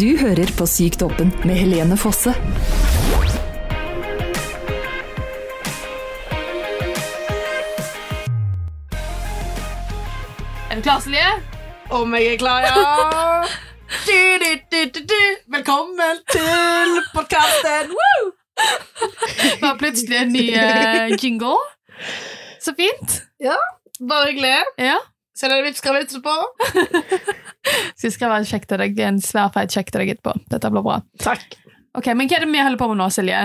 Du hører på Sykt åpen med Helene Fosse. Er du klar, Silje? Om jeg er klar, ja. Du, du, du, du, du. Velkommen til podkasten! Det var plutselig en ny eh, jingle. Så fint. Ja, Bare hyggelig. Ja. Så er det Vipps-skrevet etterpå. Skal skrive en sjekk til deg, en svær feit sjekk til deg etterpå. Dette blir bra. Takk. Ok, Men hva er det vi holder på med nå, Silje?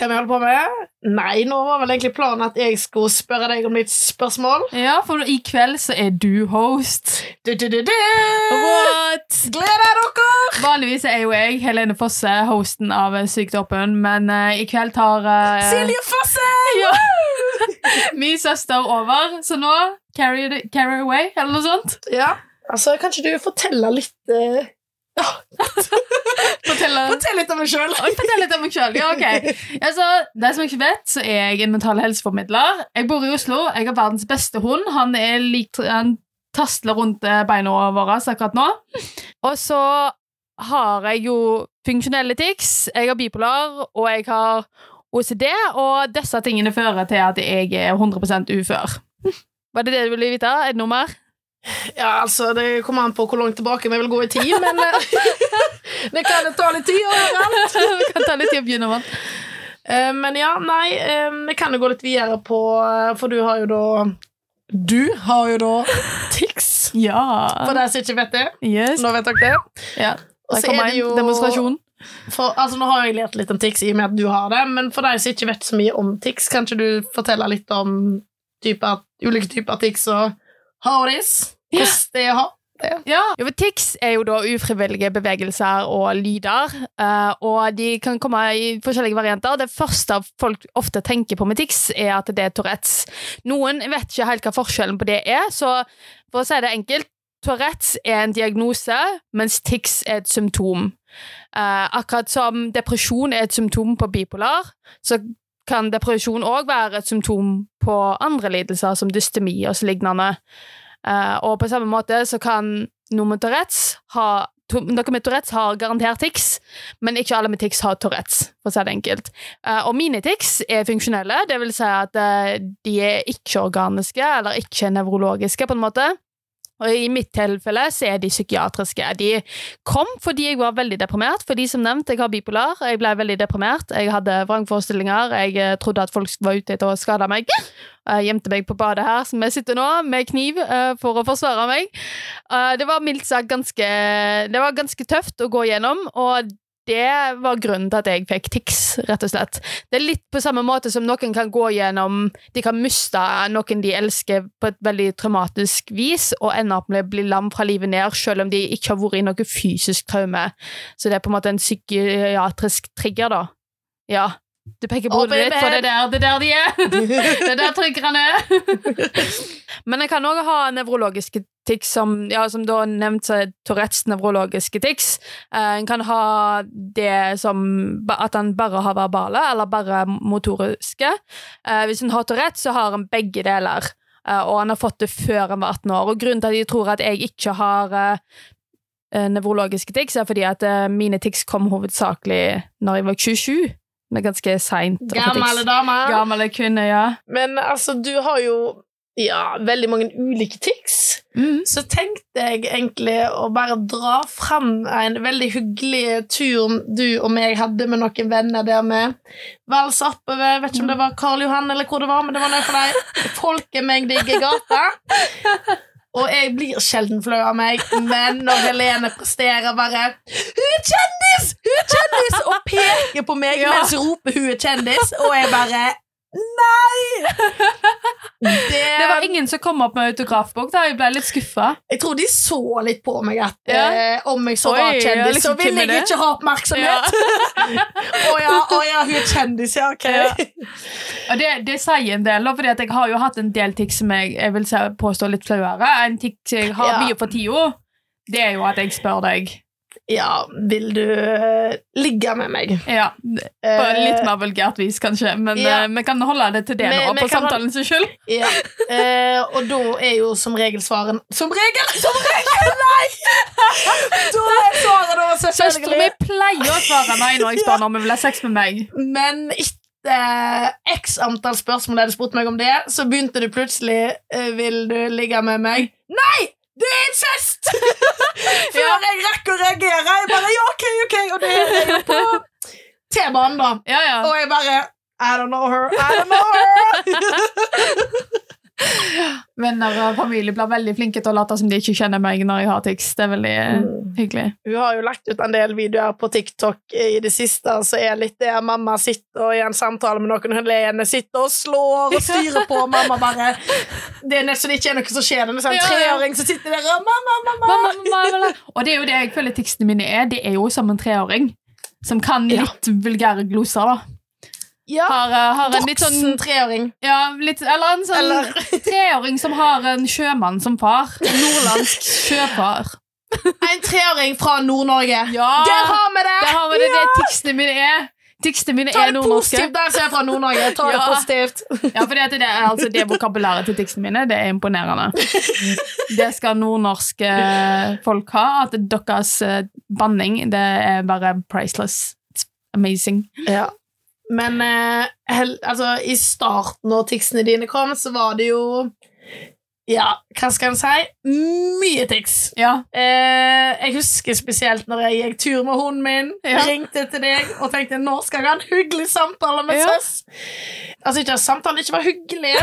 Hva vi holder på med? Nei, nå var vel egentlig planen at jeg skulle spørre deg om litt spørsmål. Ja, for i kveld så er du host. Du, du, du, du. What? Gleder dere! Vanligvis er jo jeg, Helene Fosse, hosten av Sykt åpen, men uh, i kveld tar uh, Silje Fosse! Ja. min søster over, så nå carry, it- carry away, eller noe sånt. Ja, altså, kan ikke du fortelle litt eh, Fortelle Fortell litt om deg sjøl. Fortell litt om meg sjøl. Ja, ok. Altså, det som ikke vet, så er jeg en mental helseformidler. Jeg bor i Oslo. Jeg har verdens beste hund. Han er lik Han tasler rundt beina våre akkurat nå. Og så har jeg jo funksjonelle tics, jeg har bipolar, og jeg har OCD, og disse tingene fører til at jeg er 100 ufør. Var det det du ville vite? Er det noe mer? Ja, altså, Det kommer an på hvor langt tilbake vi vil gå i tid, men eh, det kan ta litt tid overalt. det kan ta litt tid å begynne med. Eh, men ja, nei, eh, vi kan jo gå litt videre på For du har jo da Du har jo da tics. Ja. For deg som ikke vet det. Yes. Nå vet dere det. Ja. Der så kommer er det en jo demonstrasjon. for, altså, Nå har jeg lært litt om tics i og med at du har det, men for deg som ikke vet så mye om tics, kan ikke du fortelle litt om typer, ulike typer tics og det er å ha? Ja. Jo, Tics er jo da ufrivillige bevegelser og lyder, eh, og de kan komme i forskjellige varianter. Det første folk ofte tenker på med tics, er at det er Tourettes. Noen vet ikke helt hva forskjellen på det er, så for å si det enkelt, Tourettes er en diagnose, mens tics er et symptom. Eh, akkurat som depresjon er et symptom på bipolar, så kan depresjon òg være et symptom på andre lidelser, som dystemi og så lignende. Eh, og på samme måte så kan noen med Tourettes ha noen med Tourettes har garantert tics, men ikke alle med tics har Tourettes, for å si det enkelt. Eh, og mine tics er funksjonelle, det vil si at eh, de er ikke-organiske eller ikke-nevrologiske, på en måte. Og I mitt tilfelle så er de psykiatriske. De kom fordi jeg var veldig deprimert. For de som nevnt, jeg har bipolar. Jeg ble veldig deprimert. Jeg hadde vrangforestillinger. Jeg eh, trodde at folk var ute etter å skade meg. Jeg gjemte meg på badet her, som jeg sitter nå, med kniv eh, for å forsvare meg. Eh, det var mildt sagt ganske Det var ganske tøft å gå gjennom, og det var grunnen til at jeg fikk tics, rett og slett. Det er litt på samme måte som noen kan gå gjennom De kan miste noen de elsker på et veldig traumatisk vis, og ende opp med å bli lam fra livet ned, selv om de ikke har vært i noe fysisk traume. Så det er på en måte en psykiatrisk trigger, da. Ja. Du peker på hodet ditt, for det er der, det er der de er. det er der triggerne er. Men jeg kan òg ha nevrologiske tics, som, ja, som da nevnt så Tourettes nevrologiske tics. Eh, En kan ha det som at han bare har verbale, eller bare motoriske. Eh, Hvis en har Tourettes, så har han begge deler. Eh, Og han har fått det før han var 18 år. Og grunnen til at de tror at jeg ikke har nevrologiske tics, er fordi at mine tics kom hovedsakelig når jeg var 27. Men ganske seint. Gamle damer. Gamle kvinner, ja. Men altså, du har jo ja, veldig mange ulike tics. Mm. Så tenkte jeg egentlig å bare dra fram en veldig hyggelig tur du og meg hadde med noen venner der vi valsa oppover. Vet ikke om det var Karl Johan eller hvor det var, men det var noe for deg. i gata. Og jeg blir sjelden flau av meg, men når Helene presterer bare 'Hun er kjendis! Hun er kjendis!' og peker på meg Ja. mens roper 'hun er kjendis', og jeg bare Nei! Det, Det var ingen som kom opp med autografbok. da Jeg ble litt skuffa. Jeg tror de så litt på meg at Ja. eh, om jeg så Oi, var ja, kjendis, liksom, så ville jeg ikke ha oppmerksomhet. Å ja, å ja, hun er kjendis, ja, ok. Ja. Og det, det sier en del, for jeg har jo hatt en del tics som jeg, jeg vil påstå litt flauere. En tics jeg har Ja. mye for tida, det er jo at jeg spør deg. Ja, vil du eh, ligge med meg? Ja, På litt mer vulgært vis, kanskje, men ja. eh, vi kan holde det til det Men- nå, på samtalen sin skyld. Ja. uh, og da er jo som regel svaren Som regel! Som regel! Nei! Da er svaret da selvfølgelig Søstera mi pleier å svare nei når jeg spør om hun vil ha sex med meg. Men etter x antall spørsmål der du spurte meg om det, så begynte du plutselig eh, Vil du ligge med meg? Nei! Det er incest! Før jeg rekker å reagere. Jeg bare Ja, OK, OK. Og det er jo på T-banen, da. Ja, ja. Og jeg bare I don't know her. I don't know her. Venner og familie blir veldig flinke til å late som de ikke kjenner meg når jeg har tics. Det er veldig Mm. hyggelig. Hun har jo lagt ut en del videoer på TikTok i det siste, så er litt der mamma sitter i en samtale med noen, Helene sitter og slår og styrer på, og mamma bare Det er nesten ikke noe som skjer. Det er en Ja, ja. treåring som sitter der og mamma, mamma. Mamma, mamma. Og det er jo det jeg føler ticsene mine er. Det er jo som en treåring. Som kan Ja. litt vulgære gloser, da. Ja, Har, eh, har en litt sånn treåring. ja, litt, Eller en sånn Eller treåring som har en sjømann som far. En nordlandsk sjøfar. en treåring fra Nord-Norge. Ja! Der har vi det! Der har vi det. Det er ticsene mine er. nordnorske. Ta det positivt, der som er fra Nord-Norge. Ta det Ja. positivt. Ja, for det, det, altså, det vokabulæret til ticsene mine, det er imponerende. Det skal nordnorske folk ha. At deres eh, banning, det er bare priceless. It's amazing. Ja. Men eh, hel, altså, i starten, når ticsene dine kom, så var det jo Ja, hva skal en si? Mye tics. Ja. Eh, jeg husker spesielt når jeg gikk tur med hunden min, Ja. ringte til deg og tenkte nå skal jeg ha en hyggelig samtale med Ja. søs. Altså ikke at samtalen ikke var hyggelig,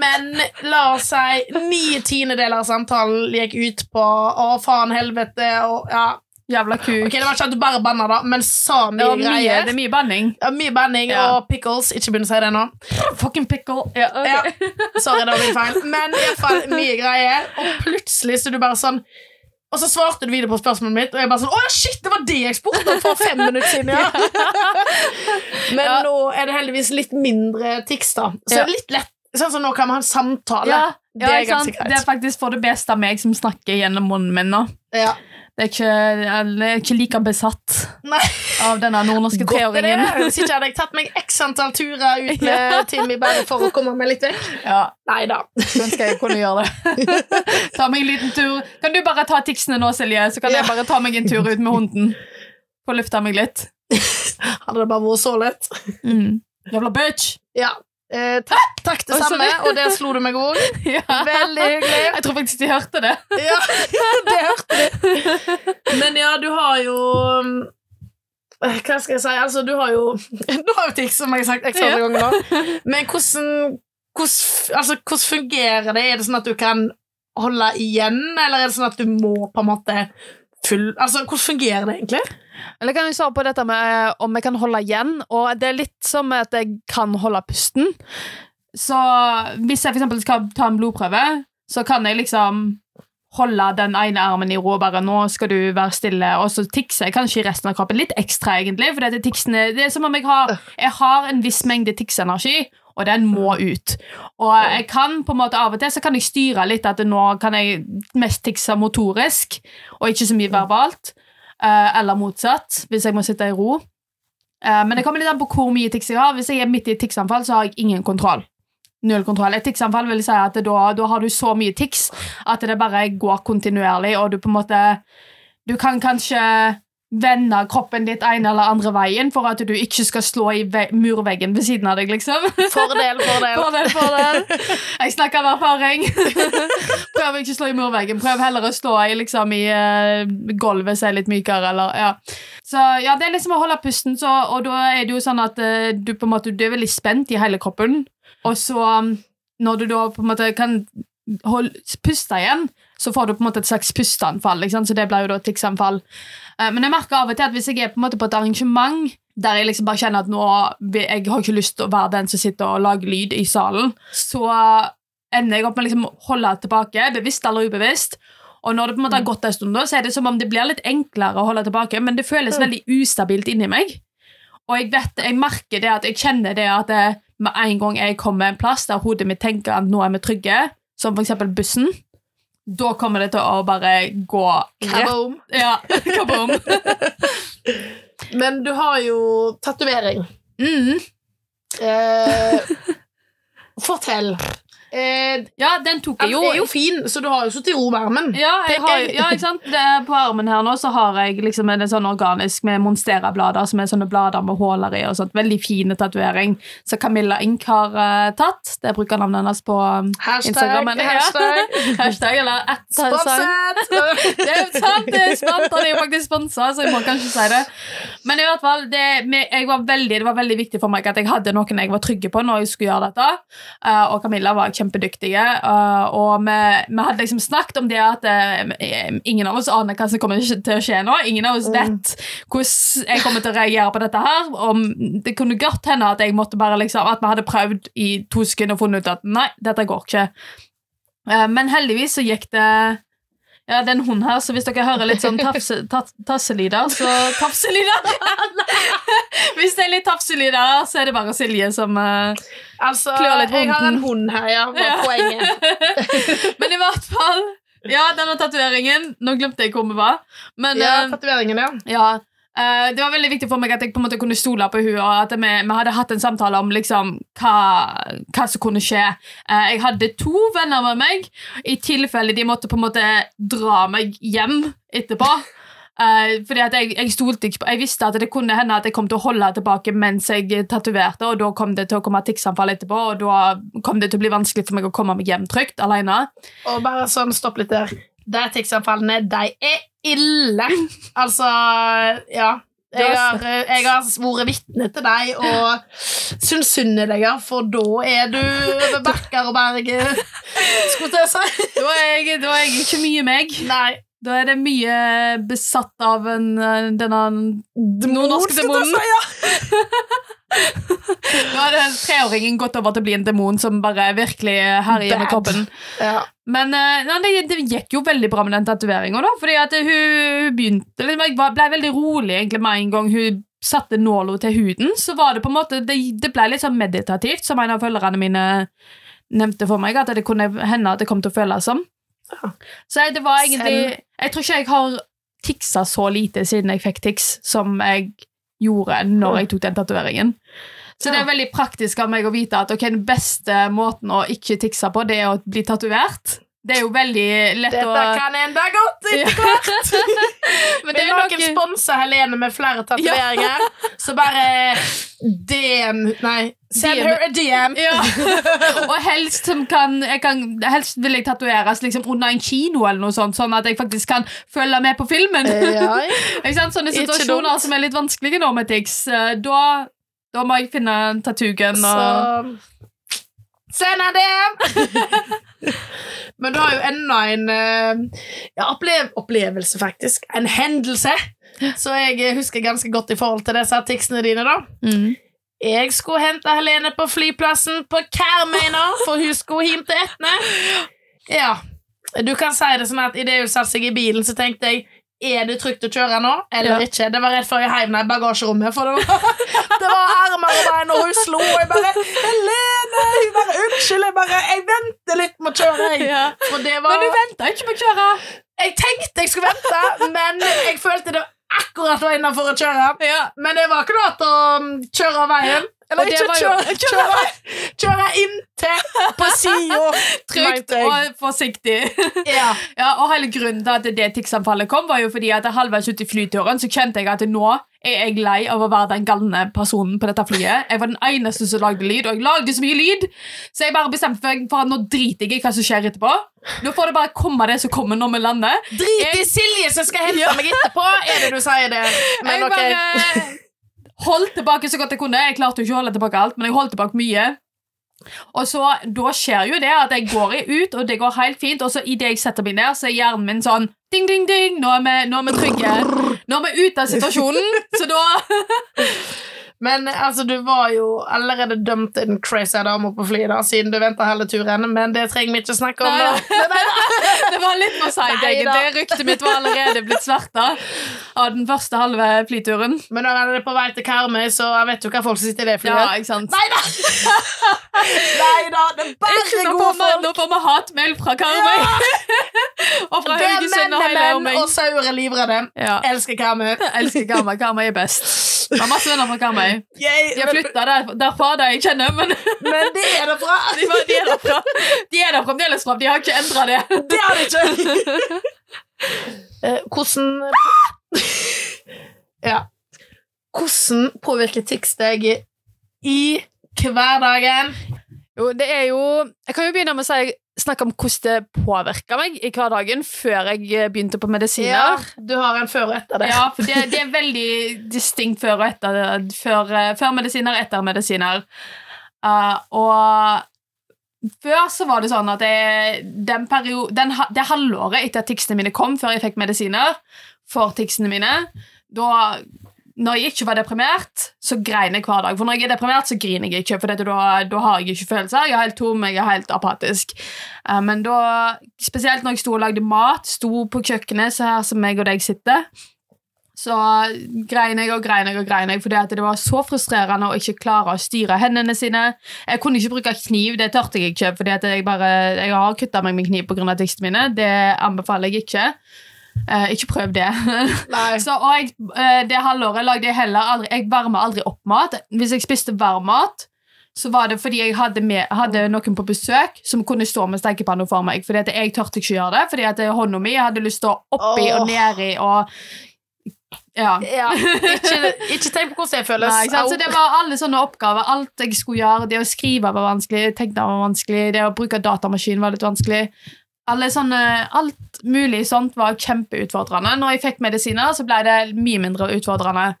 men la oss si ni tiendedeler av samtalen gikk ut på å faen helvete og ja. Jævla kuk. Ok, Det var ikke at du bare banna, da, men sa mye det, mye, greier. det er mye banning. Ja, mye banning Ja. og pickles. Ikke begynn å si det nå. Fucking pickle. Ja, ok. Ja. Sorry, det var min feil. Men i hvert fall mye greier. Og plutselig så er du bare sånn Og så svarte du videre på spørsmålet mitt, og jeg bare sånn Å shit, det var det jeg spurte om for fem minutter siden, ja! Men nå er det heldigvis litt mindre tics, da. Så litt lett. Sånn som nå kan man ha en samtale. Ja, det er ganske greit. Det er faktisk for det beste av meg som snakker gjennom munnen min nå. Ja. Det er ikke, jeg er ikke like besatt Nei, av denne nordnorske treåringen. Hvis ikke hadde jeg tatt meg x antall turer ut med Timmy bare for å komme meg litt vekk. Ja, Nei da. ønsker jeg kunne gjøre det. ta meg en liten tur. Kan du bare ta ticsene nå, Silje, så kan Ja. jeg bare ta meg en tur ut med hunden. Få lufta meg litt. Hadde det bare vært så lett. Mm. Jævla bitch! Ja. Eh, takk, takk det samme, og der slo du meg òg. Ja. Veldig hyggelig. Jeg tror faktisk de hørte det. Ja, det hørte de. Men ja, du har jo um, Hva skal jeg si? Altså, du har jo Du har jo tics, som jeg har sagt ekstra Ja. ganger nå. Men hvordan, hvordan, altså, hvordan fungerer det? Er det sånn at du kan holde igjen, eller er det sånn at du må på en måte full Altså, hvordan fungerer det egentlig? Eller kan vi svare på dette med eh, om jeg kan holde igjen? Og det er litt som at jeg kan holde pusten. Så hvis jeg eksempel skal ta en blodprøve, så kan jeg liksom holde den ene armen i ro bare 'Nå skal du være stille', og så tikser jeg kanskje i resten av kroppen. Litt ekstra, egentlig, for det, tiksene, det er som om jeg har, jeg har en viss mengde tiksenergi, og den må ut. Og jeg kan på en måte av og til så kan jeg styre litt at nå kan jeg mest tikse motorisk, og ikke så mye verbalt. Eh, eller motsatt, hvis jeg må sitte i ro. Eh, men det kommer litt an på hvor mye tics jeg har. Hvis jeg er midt i et ticsanfall, så har jeg ingen kontroll. Null kontroll. Et ticsanfall vil si at da, da har du så mye tics at det bare går kontinuerlig, og du på en måte Du kan kanskje vende kroppen ditt ene eller andre veien for at du ikke skal slå i murveggen ved siden av deg, liksom. Fordel, fordel. Fordel, fordel. Jeg snakker av erfaring. Prøv ikke å slå i murveggen. Prøv heller å slå i, liksom, i uh, gulvet som er litt mykere. Eller, ja. Så ja, det er liksom å holde pusten, så, og da er det jo sånn at uh, du på en måte du er veldig spent i hele kroppen. Og så, um, når du da på en måte kan hold, puste igjen, så får du på en måte et slags pusteanfall. Så det blir jo da tiksanfall. Eh, men jeg merker av og til at hvis jeg er på, på et arrangement der jeg liksom bare kjenner at nå jeg har ikke lyst til å være den som sitter og lager lyd i salen, så ender jeg opp med liksom å holde tilbake, bevisst eller ubevisst. Og når det på en måte har gått en stund, så er det som om det blir litt enklere å holde tilbake, men det føles Mm. veldig ustabilt inni meg. Og jeg vet, jeg merker det at jeg kjenner det at det, med en gang jeg kommer en plass der hodet mitt tenker at nå er vi trygge, som eksempel bussen, da kommer det til å bare gå rett Kaboom. Ja, kaboom. Men du har jo tatovering. Mm. Eh, fortell. Eh, Ja, den tok jeg den jo. er jo fin, så du har jo sittet i ro med armen. Ja, jeg har, ja, ikke sant? Det på armen her nå så har jeg liksom en sånn organisk med monstera-blader, som er sånne blader med huller i og sånt. Veldig fine tatovering som Camilla Ink har uh, tatt. Det bruker navnet hennes på um, Hashtag, Instagram. men- ja. hashtag. Hashtag eller at Sponset! Det er sant, det er spant, han er jo faktisk sponsa, så jeg må kanskje si det. Men i hvert fall, det, jeg var veldig, det var veldig viktig for meg at jeg hadde noen jeg var trygge på når jeg skulle gjøre dette. uh, og Camilla var kjempedyktige. eh, og vi, vi hadde liksom snakket om det at eh, ingen av oss aner hva som kommer til å skje nå. Ingen av oss vet hvordan jeg kommer til å reagere på dette her. Om det kunne godt hende at jeg måtte bare liksom, at vi hadde prøvd i to sekunder og funnet ut at nei, dette går ikke. Eh, men heldigvis så gikk det ja, det er en hund her, så hvis dere hører litt sånn tafse, ta, tasselyder, så Tafselyder! hvis det er litt tafselyder, så er det bare Silje som uh, Altså, Klør litt jeg har en hund her, ja. Var Ja. poenget. Men i hvert fall Ja, denne tatoveringen Nå glemte jeg hvor vi var. Men Ja, eh, tatoveringen, ja. ja, eh, det var veldig viktig for meg at jeg på en måte kunne stole på henne, og at vi, vi hadde hatt en samtale om liksom, hva, hva som kunne skje. Uh, jeg hadde to venner med meg i tilfelle de måtte på en måte dra meg hjem etterpå. Uh, fordi at jeg, jeg stolte ikke på Jeg visste at det kunne hende at jeg kom til å holde tilbake mens jeg tatoverte, og da kom det til å komme tiksanfall etterpå, og da kom det til å bli vanskelig for meg å komme meg hjem trygt alene. Og bare sånn, stopp litt der. De tiksanfallene, de er ille. Altså, ja. Jeg har, jeg har vært vitne til deg og syns synd i deg, for da er du over bakker og berger, Skulle jeg si. Da er jeg, da er jeg ikke mye meg. Nei. Da er det mye besatt av en, eh, denne nordnorske demonen. si, ja. Nå hadde treåringen gått over til å bli en demon som bare virkelig herjer med kroppen. Ja. Men ja, det, det gikk jo veldig bra med den tatoveringa, da. Fordi at hun, begynte liksom, Jeg ble veldig rolig egentlig med en gang hun satte nåla til huden. Så var det på en måte Det, det ble litt sånn meditativt, som en av følgerne mine nevnte for meg. At det kunne hende at det kom til å føles som. Ja. Så det var egentlig Jeg tror ikke jeg har tiksa så lite siden jeg fikk tics, som jeg gjorde når jeg tok den tatoveringen. Så det er veldig praktisk av meg å vite at okay, den beste måten å ikke tikse på, det er å bli tatovert. Det er jo veldig lett Dette å kan enda godt etter hvert. Men det Vil jo noen noe sponse Helene med flere tatoveringer, så bare DM Nei, send her a DM. ja. Og helst som kan, jeg kan Helst vil jeg tatoveres liksom under en kino, eller noe sånt, sånn at jeg faktisk kan følge med på filmen. Ja, sant? Sånne situasjoner som er litt vanskelige nå med tics. eh, Da, da må jeg finne tattoogun og så Send en DM! Men du har jo enda en eh, ja, opplev opplevelse, faktisk. En hendelse. Så jeg eh, husker ganske godt i forhold til disse ticsene dine, da. mm. Jeg skulle hente Helene på flyplassen på Karmøy for hun skulle hjem til Etne. Ja. Du kan si det sånn at idet hun satte seg i bilen, så tenkte jeg er det trygt å kjøre nå, eller Ja. ikke? Det var rett før jeg heiv ned bagasjerommet, for det var, det var armer og bein, og hun slo, og jeg bare 'Helene!' Hun bare 'Unnskyld, jeg bare Jeg venter litt med å kjøre', jeg. ja. Var Men du venta ikke med å kjøre. Jeg tenkte jeg skulle vente, men jeg følte det akkurat var innafor å kjøre. Ja. Men det var ikke lov til å kjøre av veien. Eller ikke kjøre, kjøre, kjøre inntil på sida. Trygt og forsiktig. Ja. Ja, og hele grunnen til at det tiksanfallet kom, var jo fordi at halvveis ut i flyturen så kjente jeg at nå er jeg lei av å være den galne personen på dette flyet. Jeg var den eneste som lagde lyd, og jeg lagde så mye lyd, så jeg bare bestemte meg for at nå driter jeg i hva som skjer etterpå. Nå får det bare komme det som kommer når vi lander. Drit i Silje som skal hente Ja. meg etterpå, er det du sier det. Men jeg ok. bare holdt tilbake så godt jeg kunne. Jeg klarte jo ikke å holde tilbake alt, men jeg holdt tilbake mye. Og så, Da skjer jo det at jeg går ut, og det går helt fint. Og så idet jeg setter meg ned, så er hjernen min sånn ding, ding, ding. Nå er vi, nå er vi trygge. Nå er vi ute av situasjonen. Så da Men altså, du var jo allerede dømt til en crazy dame på flyet, da, siden du venta hele turen. Men det trenger vi ikke snakke om nå. Det var litt for seint, egentlig. Ryktet mitt var allerede blitt sverta av den første halve flyturen. Men nå er det på vei til Karmøy, så jeg vet jo hva folk som sitter i det Ja, flyet. ikke sant? Nei da! Nei da, det er bare gode folk. nå får vi hatmail fra Karmøy. Og fra Haugesund og hele omegn. og sauer er livredde. Ja. Elsker Karmøy. Elsker Karmøy. Karmøy er best. Jeg har masse venner fra Karmøy. De har flytta der, derfra, der jeg kjenner, men Men de er derfra. bra! de, var- de er derfra. De er der fremdeles fra. De har ikke endra det. Det har de ikke! Eh, hvordan Ja. Hvordan påvirker tics deg i hverdagen? Jo, det er jo Jeg kan jo begynne med å si, snakke om hvordan det påvirka meg i hverdagen før jeg eh, begynte på medisiner. Ja, du har en før og etter det. Ja, for det, det er veldig distinkt før og etter før, eh, før medisiner, etter medisiner. Uh, og før så var det sånn at jeg, den perio- den, det halvåret etter at ticsene mine kom, før jeg fikk medisiner for ticsene mine, da når jeg ikke var deprimert, så grein jeg hver dag. For når jeg er deprimert, så griner jeg ikke, for da, da har jeg ikke følelser. Jeg er helt tom, jeg er helt apatisk. Eh, men da, spesielt når jeg sto og lagde mat, sto på kjøkkenet, så her som jeg og deg sitter, så grein jeg og grein jeg og grein jeg, fordi det var så frustrerende å ikke klare å styre hendene sine. Jeg kunne ikke bruke kniv, det tørte jeg ikke, fordi jeg, jeg har kutta meg med kniv pga. tekstene mine. Det anbefaler jeg ikke. Eh, ikke prøv det. Så, og jeg, eh, det halvåret lagde jeg heller aldri Jeg varma aldri opp mat. Hvis jeg spiste varm mat, så var det fordi jeg hadde, med, hadde noen på besøk som kunne stå med stekepanna for meg. Fordi at jeg tørte ikke gjøre det, fordi at hånda mi hadde lyst til å oppi oh. og nedi og Ja. Ja, ikke, ikke tenk på hvordan det føles. Nei? Så det var alle sånne oppgaver. Alt jeg skulle gjøre. Det å skrive var vanskelig, tegne var vanskelig, det å bruke datamaskin var litt vanskelig. Alle sånne, alt mulig sånt var kjempeutfordrende. Når jeg fikk medisiner, så ble det mye mindre utfordrende.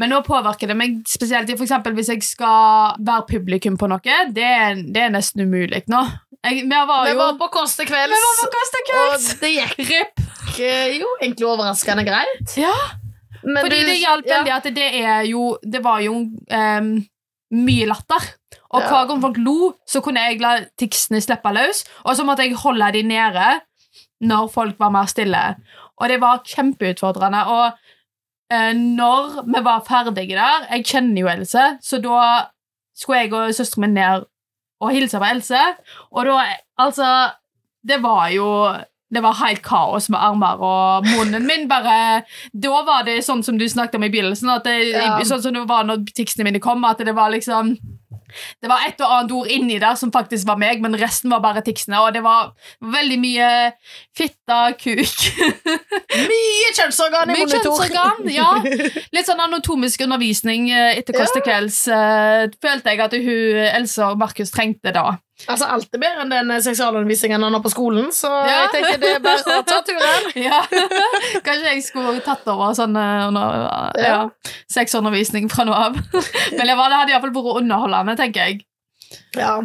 Men nå påvirker det meg spesielt for hvis jeg skal være publikum på noe. Det, er- det er nesten umulig nå. Jeg, vi var Vi jo var på Kåss til kvelds, Vi var på Kåss til kvelds. og det gikk Rip. eh, jo egentlig overraskende greit. Ja. Men Fordi du- det hjalp ja. veldig at det er jo Det var jo um, mye latter. Og hver gang folk lo, så kunne jeg la ticsene slippe løs, og så måtte jeg holde de nede når folk var mer stille. Og det var kjempeutfordrende. Og eh, når vi var ferdige der Jeg kjenner jo Else, så da skulle jeg og søsteren min ned og hilse på Else, og da Altså, det var jo det var helt kaos med armer og munnen min bare Da var det sånn som du snakket om i begynnelsen, at det, Ja. sånn som det var når ticsene mine kom, at det var liksom det var et og annet ord inni der som faktisk var meg, men resten var bare ticsene. Og det var veldig mye fitte, kuk Mye kjønnsorgan i Mye monitor. kjønnsorgan, ja. Litt sånn anatomisk undervisning eh, etter Kåss til kvelds. eh, følte jeg at hun, Else og Markus trengte da. Altså, alt er bedre enn den seksualundervisningen han har på skolen, så Ja. jeg tenker det er bare å ta turen. Ja. Kanskje jeg skulle tatt over sånn eh, under, ja. Ja. sexundervisning fra nå av. Men det hadde iallfall vært underholdende, tenker jeg. Ja.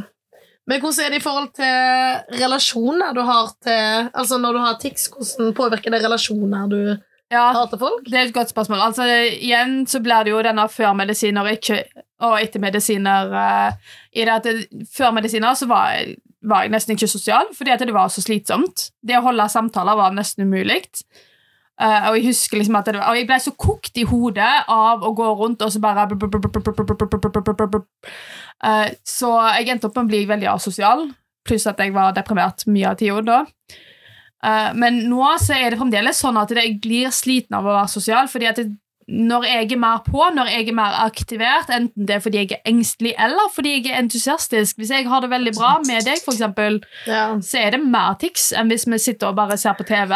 Men hvordan er det i forhold til relasjoner du har til Altså når du har tics, hvordan påvirker det relasjoner du Ja, hater folk? Det er et godt spørsmål. Altså, igjen så blir det jo denne før medisiner og ikke, og etter medisiner uh, i det at det, Før medisiner så var jeg, var jeg nesten ikke sosial, fordi at det var så slitsomt. Det å holde samtaler var nesten umulig. Uh, og jeg husker liksom at det, Og jeg ble så kokt i hodet av å gå rundt og så bare uh, Så jeg endte opp med å bli veldig asosial, pluss at jeg var deprimert mye av tida da. Eh, men nå så er det fremdeles sånn at jeg blir sliten av å være sosial, fordi at når jeg er mer på, når jeg er mer aktivert, enten det er fordi jeg er engstelig eller fordi jeg er entusiastisk Hvis jeg har det veldig bra med deg, eksempel, Ja, så er det mer tics enn hvis vi sitter og bare ser på TV.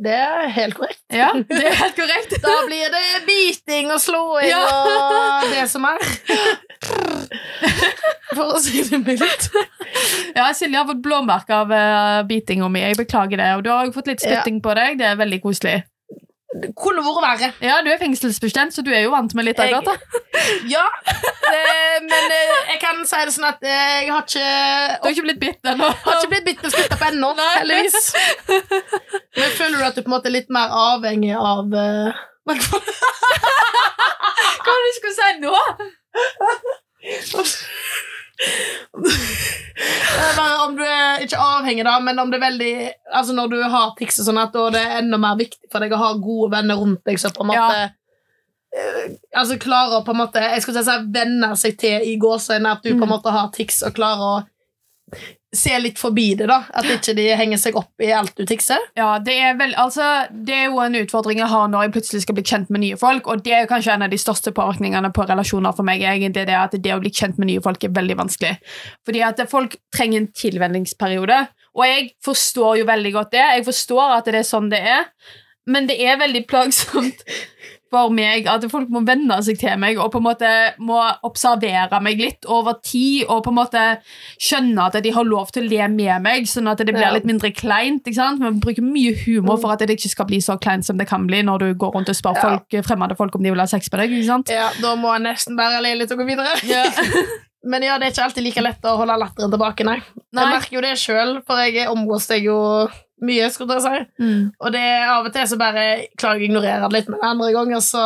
Det er helt korrekt. Ja, det er helt korrekt. Da blir det biting og slåing Ja. og det som er. For å si det mildt. Ja, Silje har fått blåmerke av uh, bitinga mi. Jeg beklager det. Og du har jo fått litt spytting på deg. Det er veldig koselig. Det kunne vært verre. Ja, du er fengselsbestemt, så du er jo vant med litt av gata. Ja, eh, men eh, jeg kan si det sånn at eh, jeg har ikke Du har ikke blitt bitt ennå. har ikke blitt bitt og skutt på ennå, heldigvis. Men føler du at du på en måte er litt mer avhengig av eh, Hva var det du skulle si nå? Det bare om du er ikke avhengig, da, men om det er veldig Altså når du har tics og sånn, at da er enda mer viktig for deg å ha gode venner rundt deg som på en måte ja. Altså klarer å på en måte Jeg skulle si venne seg til i gåsøgne, at du på en måte har tics og klarer å se litt forbi det, da. At ikke de henger seg opp i alt du tikser. Ja, det er, vel, altså, det er jo en utfordring jeg har når jeg plutselig skal bli kjent med nye folk. Og det er kanskje en av de største påvirkningene på relasjoner for meg. egentlig det at det å bli kjent med nye folk er veldig vanskelig. Fordi at folk trenger en tilvenningsperiode. Og jeg forstår jo veldig godt det. Jeg forstår at det er sånn det er. Men det er veldig plagsomt for meg at folk må venne seg til meg og på en måte må observere meg litt over tid og på en måte skjønne at de har lov til å le med meg, sånn at det blir litt mindre kleint. ikke sant? Vi bruker mye humor Mm. for at det ikke skal bli så kleint som det kan bli når du går rundt og spør Ja. folk, fremmede folk om de vil ha sex med deg. ikke sant? Ja, Da må jeg nesten bare le litt og gå videre. Ja. Men ja, det er ikke alltid like lett å holde latteren tilbake, nei. Nei. Jeg merker jo det sjøl, for jeg omgås deg jo mye, skulle jeg si. Mm. Og det er av og til så bare klarer jeg å ignorere det litt, men andre ganger så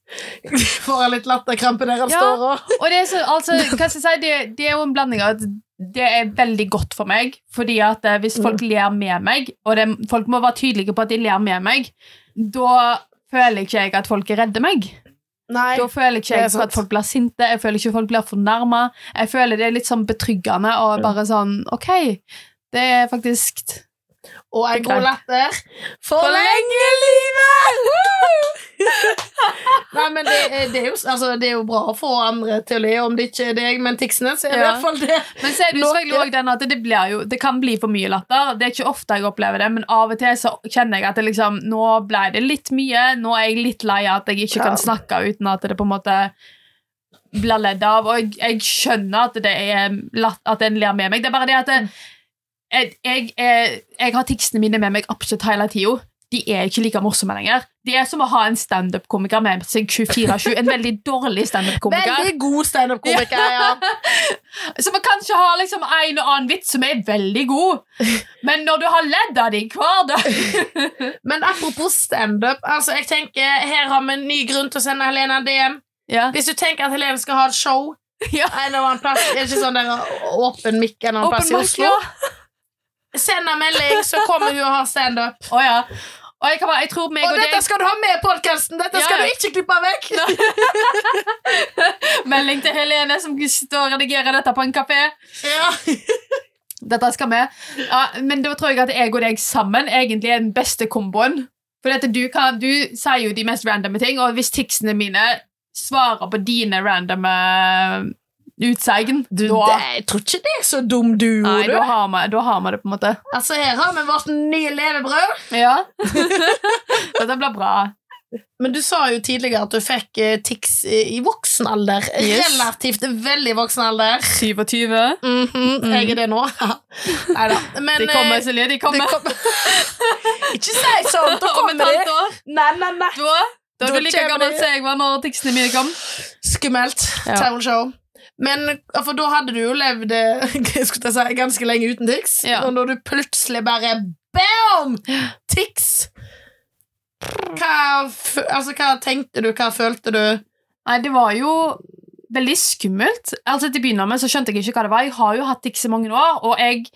får jeg litt latterkrampe der jeg Ja. står og Og det er, så, altså, si, det, det er jo en blanding av at det er veldig godt for meg, fordi at eh, hvis folk ler med meg, og det, folk må være tydelige på at de ler med meg, da føler ikke jeg at folk er redde meg. Nei. Da føler ikke jeg at folk blir sinte, jeg føler ikke folk blir fornærma. Jeg føler det er litt sånn betryggende og bare sånn Ok, det er faktisk Og en god latter forlenger livet! Nei, men det, det, er jo, altså, det er jo bra å få andre til å le om det ikke er deg, men ticsene, så er det i hvert fall det. Men så er det jo selvfølgelig òg den at det, blir jo, det kan bli for mye latter. Det er ikke ofte jeg opplever det, men av og til så kjenner jeg at det liksom, nå ble det litt mye. Nå er jeg litt lei av at jeg ikke Ja. kan snakke uten at det på en måte blir ledd av. Og jeg, jeg skjønner at det er latt, at en ler med meg. Det er bare det at det, jeg, jeg, er- jeg har ticsene mine med meg absolutt hele tida. De er ikke like morsomme lenger. Det er som å ha en standup-komiker med seg 24-7. En veldig dårlig standup-komiker. Veldig god standup-komiker, ja. Som kanskje har liksom en og annen vits som er veldig god, men når du har ledd av dem hver dag Men apropos standup, altså, jeg tenker, her har vi en ny grunn til å sende Helene en DM. ja. Hvis du tenker at Helene skal ha et show Ja. en eller annen plass, er det ikke sånn der åpen mic en eller annen plass i Oslo? ja. Send en melding, så kommer hun og har standup. Å ja. Og jeg, kan bare, jeg tror meg Og og dette deg skal du ha med i podkasten! Dette skal du ikke klippe vekk! Melding til Helene som står og redigerer dette på en kafé. Ja. Dette skal vi. Ja, men da tror jeg at jeg og deg sammen egentlig er den beste komboen. For dette, du, kan, du sier jo de mest randomme ting, og hvis ticsene mine svarer på dine randomme utsagn, Du, da det, jeg tror ikke det er så dum du Nei, du. da har, vi, da har vi det, på en måte. Altså, her har vi vårt nye levebrød. Ja. Dette blir bra. Men du sa jo tidligere at du fikk eh, tics i voksen alder. Yes. Relativt veldig voksen alder. 27. Mhm, Jeg er det nå. Nei da. De kommer, eh, Silje. De kommer. De kommer. Ikke si sånn! Da kommer de. Nei, nei, nei. Da, da er du like gammel som jeg var når ticsene mine kom. Skummelt. Ja. Terrible show. Men for da hadde du jo levd eh, si, ganske lenge uten tics. Ja. Og når du plutselig bare BAM! Tics! Hva, altså, hva tenkte du? Hva følte du? Nei, det var jo veldig skummelt. Altså Til å begynne med så skjønte jeg ikke hva det var. Jeg har jo hatt tics i mange år, og jeg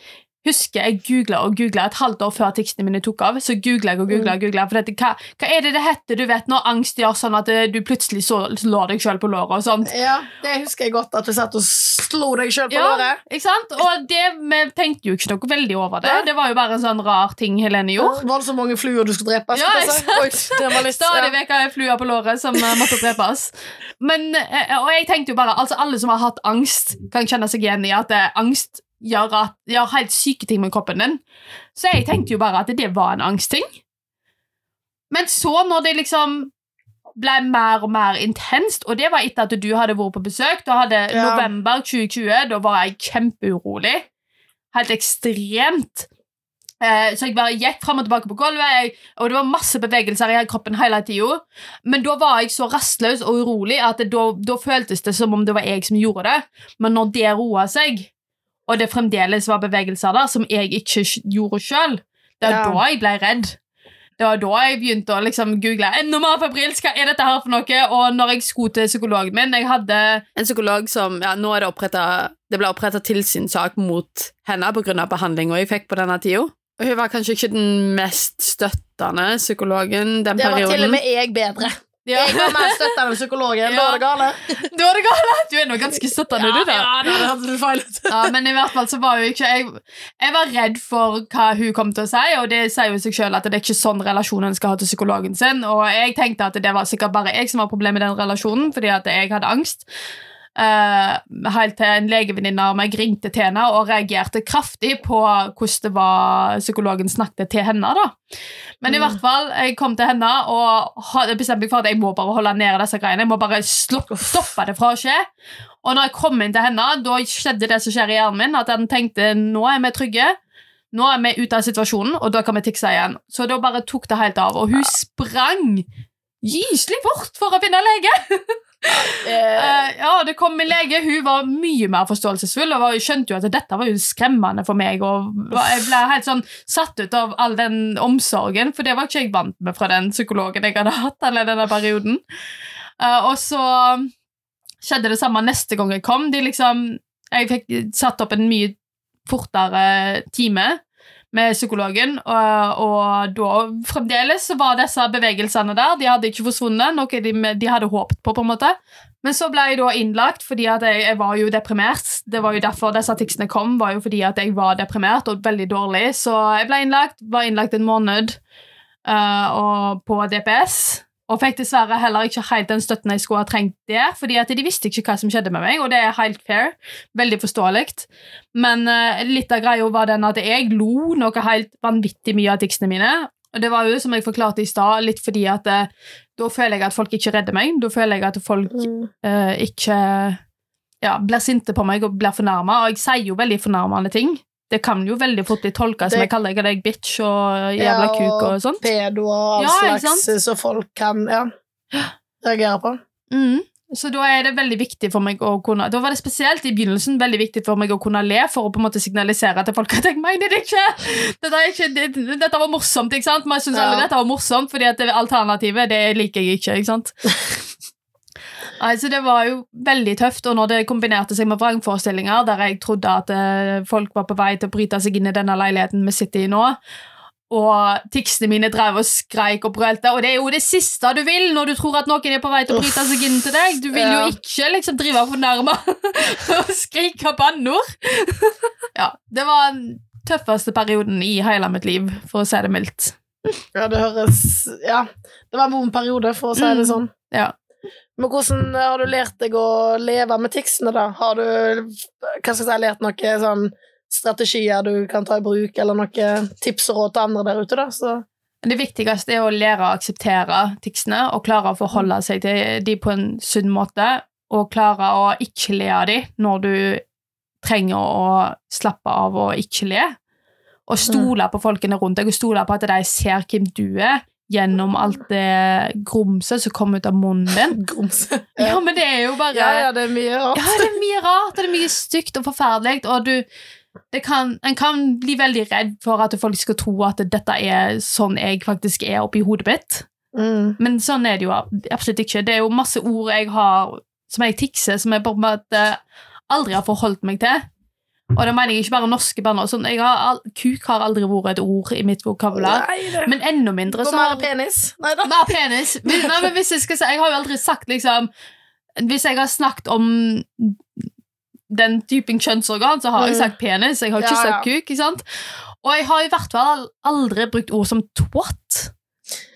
husker jeg googla og googla et halvt år før tekstene mine tok av. Så googla jeg og googla. Mm. googla, for dette, hva, hva er det det heter du vet når angst gjør sånn at eh, du plutselig så, slår deg sjøl på låret og sånt? Ja, Det husker jeg godt, at du satt og slo deg sjøl på Ja. låret. Ikke sant? Og det, vi tenkte jo ikke noe veldig over det. Ja. Det var jo bare en sånn rar ting Helene gjorde. Var det så mange fluer du skulle drepe. Ja, jeg si. Oi, det litt, Stadig vekk har jeg fluer på låret som eh, måtte drepes. Men, eh, og jeg tenkte jo bare, altså Alle som har hatt angst, kan kjenne seg igjen i at eh, angst gjør, at, gjør helt syke ting med kroppen din. Så jeg tenkte jo bare at det var en angstting. Men så, når det liksom ble mer og mer intenst, og det var etter at du hadde vært på besøk Da hadde Ja. november 2020, da var jeg kjempeurolig. Helt ekstremt. Eh, så jeg bare gikk fram og tilbake på gulvet, jeg, og det var masse bevegelser i kroppen hele tida. Men da var jeg så rastløs og urolig at det, da, da føltes det som om det var jeg som gjorde det. Men når det roa seg, og det fremdeles var bevegelser der som jeg ikke gjorde sjøl, det er Ja. da jeg ble redd. Det var da jeg begynte å liksom google enda mer febrilsk. Hva er dette her for noe? Og når jeg skulle til psykologen min Jeg hadde en psykolog som ja, nå er det opprettet, Det ble oppretta tilsynssak mot henne pga. behandlinga jeg fikk på denne tida. Og hun var kanskje ikke den mest støttende psykologen den perioden. Det var til og med jeg bedre. Ja. Jeg var mer støttende enn psykologen. Da Ja. er det gale. Da er det gale! Du er nå ganske støttende, du, da. Ja, det hadde feil. Ja, men i hvert fall så var jo ikke jeg Jeg var redd for hva hun kom til å si, og det sier jo seg selv at det er ikke sånn relasjon en skal ha til psykologen sin. Og jeg tenkte at det var sikkert bare jeg som var problemet i den relasjonen, fordi at jeg hadde angst. Eh, helt til en legevenninne av meg ringte til henne og reagerte kraftig på hvordan det var psykologen snakket til henne. da. Men i Mm. hvert fall, jeg kom til henne og bestemte meg for at jeg må bare holde nede disse greiene. Jeg må bare stoppe det fra å skje. Og når jeg kom inn til henne, da skjedde det som skjer i hjernen min, at den tenkte nå er vi trygge. Nå er vi ute av situasjonen, og da kan vi tikse igjen. Så da bare tok det helt av. Og hun sprang gyselig fort for å finne lege. Eh, ja, det kom en lege. Hun var mye mer forståelsesfull og skjønte jo at dette var jo skremmende for meg. Og jeg ble helt sånn satt ut av all den omsorgen, for det var ikke jeg vant med fra den psykologen jeg hadde hatt eller denne perioden. Uh, og så skjedde det samme neste gang jeg kom. De liksom, jeg fikk satt opp en mye fortere time med psykologen, og, og da fremdeles var disse bevegelsene der. De hadde ikke forsvunnet, noe de, de hadde håpet på, på en måte. Men så ble jeg da innlagt fordi at jeg, jeg var jo deprimert. Det var jo derfor disse ticsene kom, var jo fordi at jeg var deprimert og veldig dårlig. Så jeg ble innlagt, var innlagt en måned uh, på DPS. Og fikk dessverre heller ikke helt den støtten jeg skulle ha trengt der, fordi at de visste ikke hva som skjedde med meg, og det er helt fair. Veldig forståelig. Men uh, litt av greia var den at jeg lo noe helt vanvittig mye av ticsene mine. Og det var jo, som jeg forklarte i stad, litt fordi at uh, da føler jeg at folk ikke redder meg. Da føler jeg at folk uh, ikke ja, blir sinte på meg og blir fornærma. Og jeg sier jo veldig fornærmende ting. Det kan jo veldig fort bli tolka som jeg kaller deg bitch og jævla Ja, kuk og sånt. Pedo og all Ja, slags så folk kan ja, reagere på. Mm. Så da er det veldig viktig for meg å kunne Da var det spesielt i begynnelsen veldig viktig for meg å kunne le for å på en måte signalisere til folk at jeg mener det ikke! Dette, ikke, det, dette var morsomt, ikke sant? Men jeg synes Ja. alle dette var morsomt, fordi at det alternativet det liker jeg ikke, ikke sant? Nei, så det var jo veldig tøft, og når det kombinerte seg med vrangforestillinger, der jeg trodde at eh, folk var på vei til å bryte seg inn i denne leiligheten vi sitter i nå, og ticsene mine drev og skreik og brølte, og det er jo det siste du vil når du tror at noen er på vei til å bryte seg inn til deg. Du vil jo ikke liksom drive og fornærme og skrike banneord. ja, det var den tøffeste perioden i hele mitt liv, for å si det mildt. Ja, det høres Ja, det var en vond periode, for å si det Mm. sånn. Ja. Men hvordan har du lært deg å leve med ticsene, da? Har du hva skal jeg si, lært noen sånn strategier du kan ta i bruk, eller noen tips og råd til andre der ute, da? Så Det viktigste er å lære å akseptere ticsene og klare å forholde seg til de på en sunn måte, og klare å ikke le av de når du trenger å slappe av og ikke le. Og stole på folkene rundt deg, og stole på at de ser hvem du er, gjennom alt det grumset som kommer ut av munnen din. grumse. Ja, men det er jo bare Ja, ja, det er mye rart. Ja, det er mye rart, og det er mye stygt og forferdelig, og du det kan, En kan bli veldig redd for at folk skal tro at dette er sånn jeg faktisk er oppi hodet mitt. Mm. Men sånn er det jo absolutt ikke. Det er jo masse ord jeg har som jeg tikser, som jeg på en måte aldri har forholdt meg til. Og det mener jeg ikke bare norske banner. Sånn, jeg har, kuk har aldri vært et ord i mitt vokabular. Men enda mindre så mer penis? Nei da. Mer penis. Hvis- Nei, men hvis jeg skal si Jeg har jo aldri sagt liksom Hvis jeg har snakket om den typen kjønnsorgan, så har jeg Mm. sagt penis. Jeg har ikke Ja, sagt kuk. ikke sant? Og jeg har i hvert fall aldri brukt ord som twat.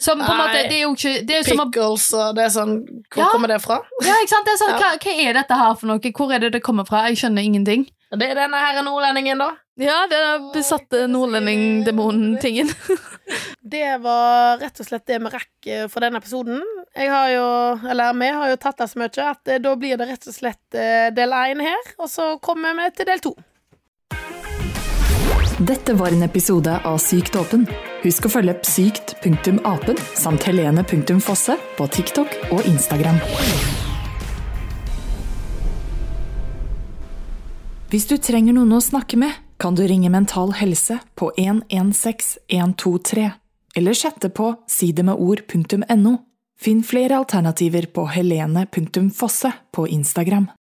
Som på en måte, Det er jo ikke det er jo som Pickles og det er sånn Hvor Ja. kommer det fra? ja, ikke sant? Det er sånn, Ja. hva, hva er dette her for noe? Hvor er det det kommer fra? Jeg skjønner ingenting. Det er denne her nordlendingen, da. Ja, det er den besatte nordlendingdemonen-tingen. Det var rett og slett det vi rakk eh, for denne episoden. Jeg har jo, eller vi har jo tatt det så mye at eh, da blir det rett og slett eh, del én her, og så kommer vi til del to. Dette var en episode av Sykt åpen. Husk å følge psykt.apen samt helene.fosse på TikTok og Instagram. Hvis du trenger noen å snakke med, kan du ringe Mental Helse på 116 123, eller chatte på sidemedord.no. Finn flere alternativer på helene.fosse på Instagram.